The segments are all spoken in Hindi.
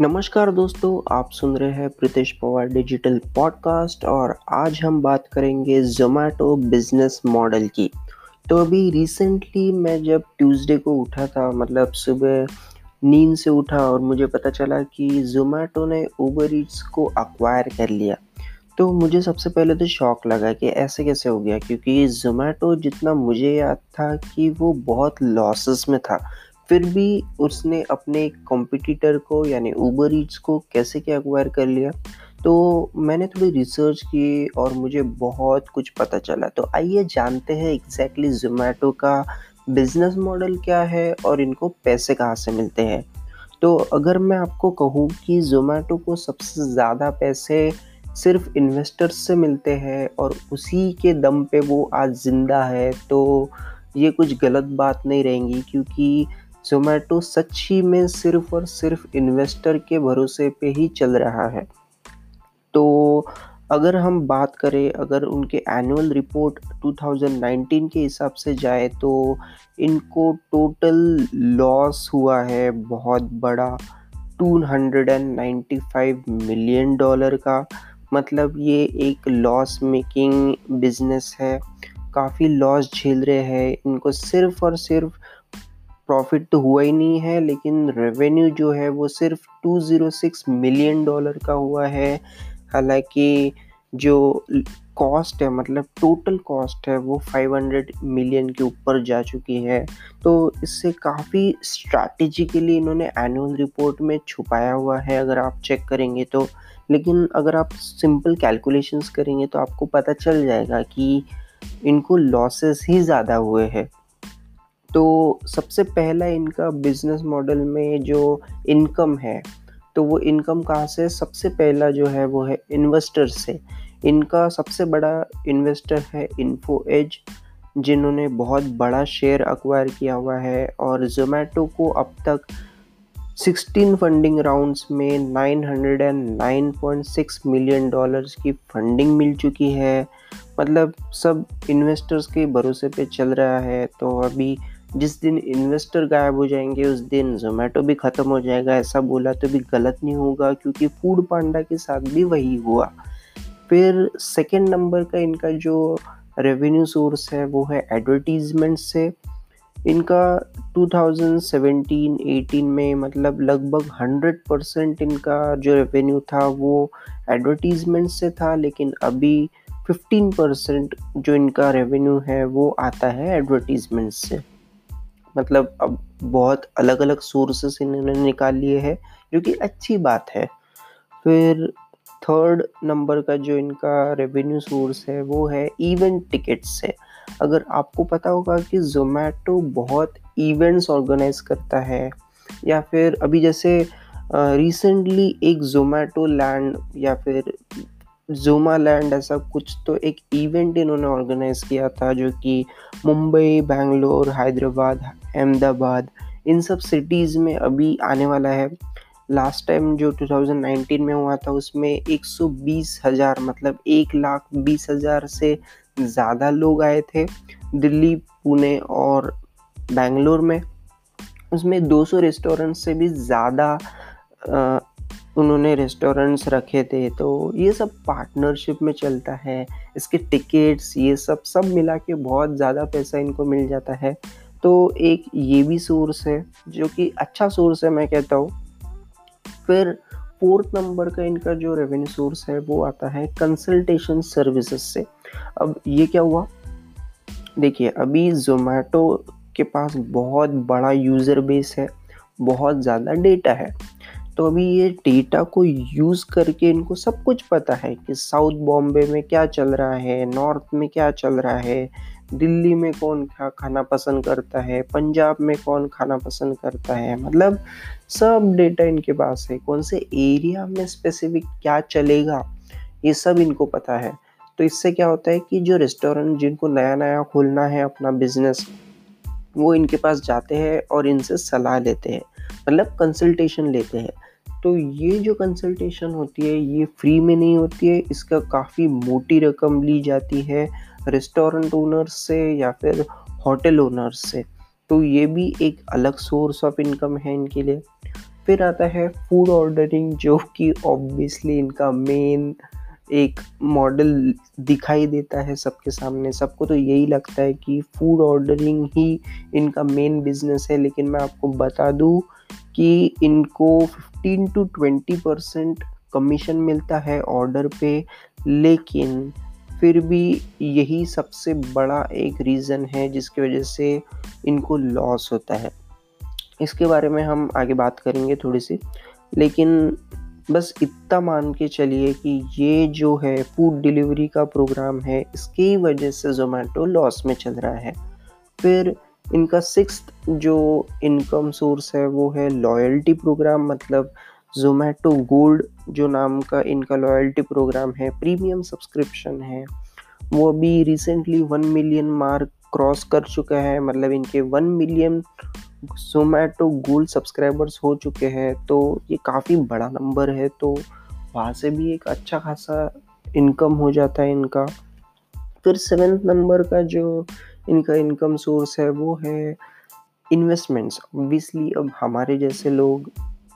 नमस्कार दोस्तों, आप सुन रहे हैं प्रीतेश पवार डिजिटल पॉडकास्ट और आज हम बात करेंगे जोमेटो बिज़नेस मॉडल की। तो अभी रिसेंटली मैं जब ट्यूसडे को उठा था मतलब सुबह नींद से उठा और मुझे पता चला कि जोमेटो ने ऊबर ईट्स को अक्वायर कर लिया तो मुझे सबसे पहले तो शौक लगा कि ऐसे कैसे हो गया? क्योंकि जोमेटो जितना मुझे याद था कि वो बहुत लॉसेस में था। फिर भी उसने अपने कॉम्पिटिटर को, यानी ऊबर ईट्स को कैसे क्या एक्वायर कर लिया? तो मैंने थोड़ी रिसर्च की और मुझे बहुत कुछ पता चला। तो आइए जानते हैं एग्जैक्टली जोमेटो का बिज़नेस मॉडल क्या है और इनको पैसे कहाँ से मिलते हैं। तो अगर मैं आपको कहूँ कि जोमेटो को सबसे ज़्यादा पैसे सिर्फ़ इन्वेस्टर्स से मिलते हैं और उसी के दम पे वो आज ज़िंदा है तो ये कुछ गलत बात नहीं रहेंगी, क्योंकि जोमेटो सच्ची में सिर्फ़ और सिर्फ़ इन्वेस्टर के भरोसे पे ही चल रहा है। तो अगर हम बात करें, अगर उनके एनुअल रिपोर्ट 2019 के हिसाब से जाए तो इनको टोटल लॉस हुआ है बहुत बड़ा 295 मिलियन डॉलर का। मतलब ये एक लॉस मेकिंग बिज़नेस है। काफ़ी लॉस झेल रहे हैं। इनको सिर्फ़ और सिर्फ़ प्रॉफिट तो हुआ ही नहीं है, लेकिन रेवेन्यू जो है वो सिर्फ़ 206 मिलियन डॉलर का हुआ है। हालाँकि जो कॉस्ट है मतलब टोटल कॉस्ट है, वो 500 मिलियन के ऊपर जा चुकी है। तो इससे काफ़ी स्ट्रैटेजिकली इन्होंने एनुअल रिपोर्ट में छुपाया हुआ है, अगर आप चेक करेंगे तो। लेकिन अगर आप सिंपल कैलकुलेशंस करेंगे तो आपको पता चल जाएगा कि इनको लॉसेस ही ज़्यादा हुए हैं। तो सबसे पहला इनका बिज़नेस मॉडल में जो इनकम है तो वो इनकम कहाँ से सबसे पहला जो है वो है इन्वेस्टर से। इनका सबसे बड़ा इन्वेस्टर है इन्फो एज जिन्होंने बहुत बड़ा शेयर अक्वायर किया हुआ है और जोमेटो को अब तक 16 फंडिंग राउंड्स में 909.6 मिलियन डॉलर्स की फंडिंग मिल चुकी है। मतलब सब इन्वेस्टर्स के भरोसे पे चल रहा है। तो अभी जिस दिन इन्वेस्टर गायब हो जाएँगे, उस दिन जोमेटो भी ख़त्म हो जाएगा। ऐसा बोला तो भी गलत नहीं होगा, क्योंकि फ़ूड पांडा के साथ भी वही हुआ। फिर सेकेंड नंबर का इनका जो रेवेन्यू सोर्स है, वो है एडवर्टीजमेंट से। इनका 2017-18 में मतलब लगभग 100 परसेंट इनका जो रेवेन्यू था, वो एडवर्टीजमेंट से था, लेकिन अभी 15 परसेंट जो इनका रेवेन्यू है, वो आता है एडवर्टीजमेंट से। मतलब अब बहुत अलग अलग सोर्सेस इन्होंने निकाल लिए हैं, जो कि अच्छी बात है। फिर थर्ड नंबर का जो इनका रेवेन्यू सोर्स है, वो है इवेंट टिकट्स से अगर आपको पता होगा कि जोमेटो बहुत इवेंट्स ऑर्गेनाइज करता है, या फिर अभी जैसे रिसेंटली एक जोमेटो लैंड या फिर जोमा लैंड ऐसा कुछ तो एक इवेंट इन्होंने ऑर्गेनाइज किया था जो कि मुंबई, बेंगलोर, हैदराबाद, अहमदाबाद, इन सब सिटीज़ में अभी आने वाला है। लास्ट टाइम जो 2019 में हुआ था, उसमें 120 हज़ार मतलब एक लाख बीस हज़ार से ज़्यादा लोग आए थे दिल्ली, पुणे और बेंगलोर में। उसमें 200 रेस्टोरेंट से भी ज़्यादा उन्होंने रेस्टोरेंट्स रखे थे तो ये सब पार्टनरशिप में चलता है, इसके टिकट्स ये सब सब मिला के बहुत ज़्यादा पैसा इनको मिल जाता है। तो एक ये भी सोर्स है, जो कि अच्छा सोर्स है मैं कहता हूँ। फिर फोर्थ नंबर का इनका जो रेवेन्यू सोर्स है, वो आता है कंसल्टेशन सर्विसेज़ से। अब ये क्या हुआ? देखिए, अभी जोमेटो के पास बहुत बड़ा यूज़र बेस है, बहुत ज़्यादा डेटा है। तो अभी ये डेटा को यूज़ करके इनको सब कुछ पता है कि साउथ बॉम्बे में क्या चल रहा है नॉर्थ में क्या चल रहा है, दिल्ली में कौन क्या खाना पसंद करता है, पंजाब में कौन खाना पसंद करता है मतलब सब डेटा इनके पास है, कौन से एरिया में स्पेसिफिक क्या चलेगा, ये सब इनको पता है। तो इससे क्या होता है कि जो रेस्टोरेंट जिनको नया नया खोलना है अपना बिज़नेस वो इनके पास जाते हैं और इनसे सलाह लेते हैं। मतलब कंसल्टेशन लेते हैं। तो ये जो कंसल्टेशन होती है, ये फ्री में नहीं होती है, इसका काफ़ी मोटी रकम ली जाती है रेस्टोरेंट ओनर्स से या फिर होटल ओनर्स से। तो ये भी एक अलग सोर्स ऑफ़ इनकम है इनके लिए। फिर आता है फ़ूड ऑर्डरिंग जो कि ऑब्वियसली इनका मेन एक मॉडल दिखाई देता है सबके सामने। सबको तो यही लगता है कि फ़ूड ऑर्डरिंग ही इनका मेन बिज़नेस है, लेकिन मैं आपको बता दूँ कि इनको 15 टू 20 परसेंट कमीशन मिलता है ऑर्डर पे, लेकिन फिर भी यही सबसे बड़ा एक रीज़न है जिसकी वजह से इनको लॉस होता है। इसके बारे में हम आगे बात करेंगे थोड़ी सी, लेकिन बस इतना मान के चलिए कि ये जो है फ़ूड डिलीवरी का प्रोग्राम है, इसकी वजह से जोमेटो लॉस में चल रहा है। फिर इनका सिक्स जो इनकम सोर्स है, वो है लॉयल्टी प्रोग्राम मतलब जोमेटो गोल्ड जो नाम का इनका लॉयल्टी प्रोग्राम है प्रीमियम सब्सक्रिप्शन है। वो अभी recently one million mark cross कर चुका है मतलब इनके one million Zomato gold subscribers हो चुके हैं तो ये काफ़ी बड़ा नंबर है तो वहाँ से भी एक अच्छा खासा इनकम हो जाता है इनका। फिर सेवेंथ नंबर का जो इनका इनकम सोर्स है, वो है इन्वेस्टमेंट्स ऑब्वियसली अब हमारे जैसे लोग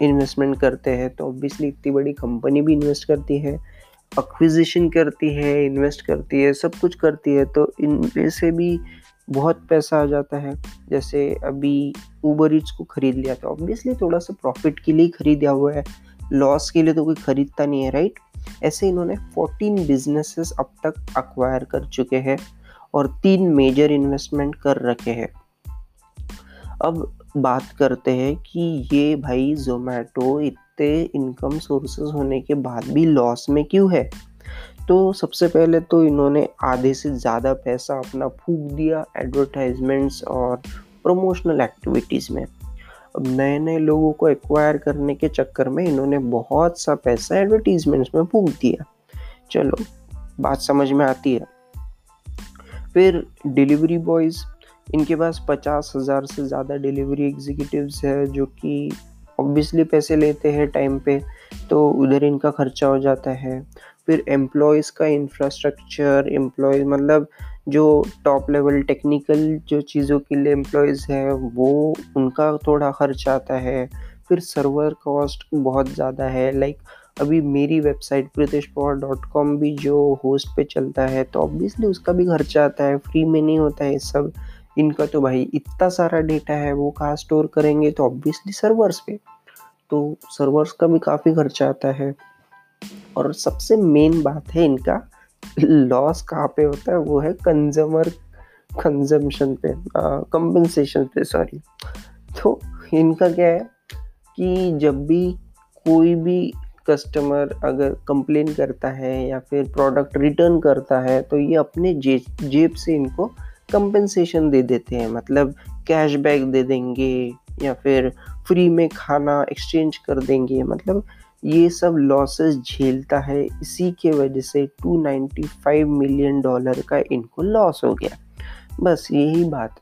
इन्वेस्टमेंट करते हैं तो ऑब्वियसली इतनी बड़ी कंपनी भी इन्वेस्ट करती है अक्विजिशन करती है इन्वेस्ट करती है, सब कुछ करती है तो इनमें से भी बहुत पैसा आ जाता है। जैसे अभी ऊबर ईट्स को खरीद लिया था ऑब्वियसली थोड़ा सा प्रॉफिट के लिए खरीदा हुआ है। लॉस के लिए तो कोई खरीदता नहीं है राइट ऐसे इन्होंने 14 बिजनेसेस अब तक अक्वायर कर चुके हैं। और तीन मेजर इन्वेस्टमेंट कर रखे हैं। अब बात करते हैं कि ये भाई जोमेटो इतने इनकम सोर्सेज होने के बाद भी लॉस में क्यों है? तो सबसे पहले तो इन्होंने आधे से ज़्यादा पैसा अपना फूक दिया एडवर्टाइजमेंट्स और प्रमोशनल एक्टिविटीज़ में। अब नए नए लोगों को एक्वायर करने के चक्कर में इन्होंने बहुत सा पैसा एडवर्टीजमेंट्स में फूक दिया। चलो, बात समझ में आती है। फिर डिलीवरी बॉयज़, इनके पास पचास हज़ार से ज़्यादा डिलीवरी एग्जीक्यूटिव्स है, जो कि ऑब्वियसली पैसे लेते हैं टाइम पे तो उधर इनका खर्चा हो जाता है। फिर एम्प्लॉयज़ का इंफ्रास्ट्रक्चर एम्प्लॉयज़ मतलब जो टॉप लेवल टेक्निकल जो चीज़ों के लिए एम्प्लॉयज़ हैं, वो उनका थोड़ा खर्च आता है। फिर सर्वर कॉस्ट बहुत ज़्यादा है लाइक अभी मेरी website Pritesh Pawar dot com भी जो होस्ट पे चलता है तो ऑब्वियसली उसका भी खर्चा आता है फ्री में नहीं होता है सब। इनका तो भाई इतना सारा डेटा है, वो कहाँ स्टोर करेंगे? तो ऑब्वियसली सर्वर्स पे। तो सर्वर्स का भी काफ़ी खर्चा आता है। और सबसे मेन बात है इनका लॉस कहाँ पे होता है? वो है कंज्यूमर कंजम्पशन पे कंपनसेशन पे सॉरी तो इनका क्या है कि जब भी कोई भी कस्टमर अगर कंप्लेन करता है या फिर प्रोडक्ट रिटर्न करता है तो ये अपने जे जेब से इनको कंपनसेशन दे देते हैं। मतलब कैशबैक दे देंगे या फिर फ्री में खाना एक्सचेंज कर देंगे। मतलब ये सब लॉसेस झेलता है। इसी के वजह से 295 मिलियन डॉलर का इनको लॉस हो गया। बस यही बात।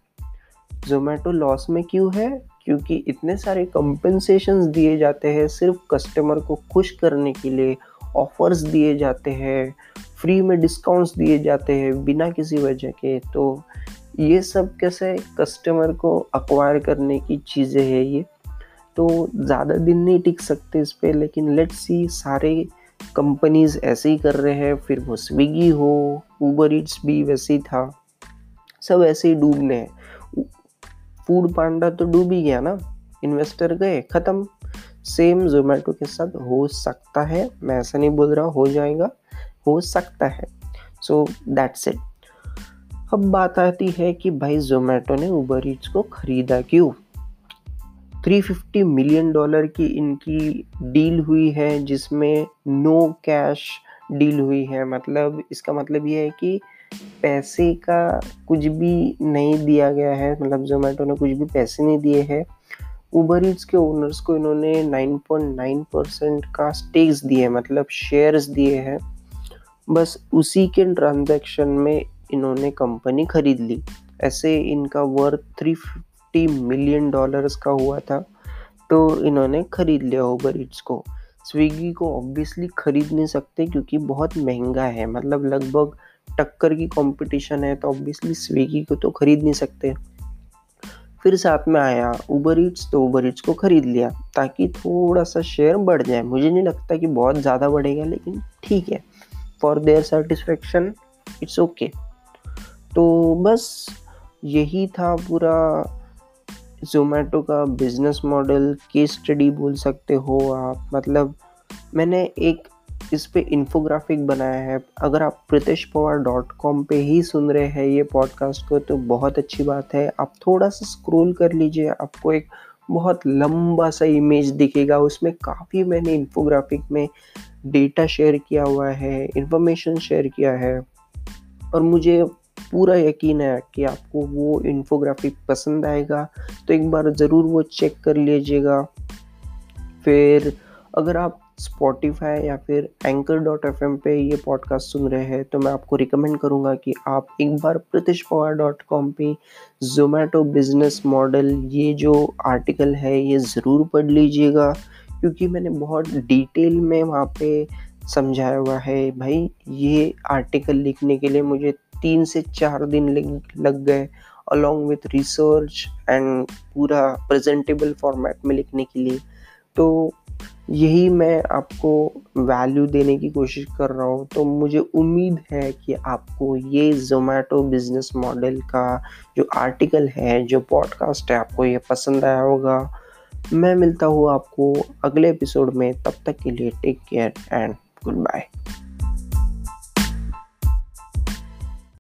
जोमेटो लॉस में क्यों है? क्योंकि इतने सारे कंपनसेशंस दिए जाते हैं, सिर्फ़ कस्टमर को खुश करने के लिए ऑफर्स दिए जाते हैं फ्री में डिस्काउंट्स दिए जाते हैं बिना किसी वजह के। तो ये सब कैसे कस्टमर को अक्वायर करने की चीज़ें है ये? तो ज़्यादा दिन नहीं टिक सकते इस पर लेकिन लेट्स सी सारे कंपनीज़ ऐसे ही कर रहे हैं, फिर वो स्विगी हो ऊबर ईट्स भी वैसे ही था, सब ऐसे ही डूबने हैं। फ़ूड पांडा तो डूब ही गया ना। इन्वेस्टर गए, ख़त्म। सेम जोमेटो के साथ हो सकता है, मैं ऐसा नहीं बोल रहा, हो जाएगा, हो सकता है। सो दैट्स इट अब बात आती है कि भाई जोमेटो ने उबर ईट्स को ख़रीदा क्यों? 350 मिलियन डॉलर की इनकी डील हुई है, जिसमें नो कैश डील हुई है। मतलब इसका मतलब ये है कि पैसे का कुछ भी नहीं दिया गया है मतलब जोमेटो ने कुछ भी पैसे नहीं दिए हैं। ऊबर ईट्स के ओनर्स को इन्होंने 9.9 परसेंट का स्टेक्स दिए मतलब शेयर्स दिए हैं। बस उसी के ट्रांजैक्शन में इन्होंने कंपनी खरीद ली। ऐसे इनका worth three fifty million dollars का हुआ था तो इन्होंने ख़रीद लिया ऊबर ईट्स को। स्विगी को ऑब्वियसली ख़रीद नहीं सकते क्योंकि बहुत महँगा है मतलब लगभग टक्कर की कंपटीशन है तो ऑब्वियसली स्विगी को तो ख़रीद नहीं सकते। फिर साथ में आया उबर ईट्स तो उबर ईट्स को ख़रीद लिया, ताकि थोड़ा सा शेयर बढ़ जाए। मुझे नहीं लगता कि बहुत ज़्यादा बढ़ेगा, लेकिन ठीक है। For their satisfaction it's okay तो बस यही था पूरा जोमेटो का बिज़नेस मॉडल केस स्टडी बोल सकते हो आप। मतलब मैंने एक इस पर इन्फोग्राफिक बनाया है। अगर आप प्रितेश पवार डॉट कॉम पर ही सुन रहे हैं ये पॉडकास्ट को तो बहुत अच्छी बात है। आप थोड़ा सा स्क्रोल कर लीजिए, आपको एक बहुत लंबा सा इमेज दिखेगा। उसमें काफ़ी मैंने इन्फोग्राफिक में डेटा शेयर किया हुआ है इन्फॉर्मेशन शेयर किया है। और मुझे पूरा यकीन है कि आपको वो इन्फोग्राफिक पसंद आएगा। तो एक बार ज़रूर वो चेक कर लीजिएगा। फिर अगर आप स्पॉटिफाई या फिर एंकर डॉट एफ़ एम पे ये पॉडकास्ट सुन रहे हैं तो मैं आपको रिकमेंड करूँगा कि आप एक बार प्रतिश पवार डॉट कॉम पर जोमेटो बिज़नेस मॉडल ये जो आर्टिकल है, ये ज़रूर पढ़ लीजिएगा, क्योंकि मैंने बहुत डिटेल में वहाँ पे समझाया हुआ है। भाई, ये आर्टिकल लिखने के लिए मुझे तीन से चार दिन लग गए अलॉन्ग विथ रिसर्च एंड पूरा प्रेजेंटेबल फॉर्मेट में लिखने के लिए। तो यही मैं आपको वैल्यू देने की कोशिश कर रहा हूँ। तो मुझे उम्मीद है कि आपको ये जोमेटो बिज़नेस मॉडल का जो आर्टिकल है, जो पॉडकास्ट है, आपको ये पसंद आया होगा। मैं मिलता हूँ आपको अगले एपिसोड में। तब तक के लिए take care and good bye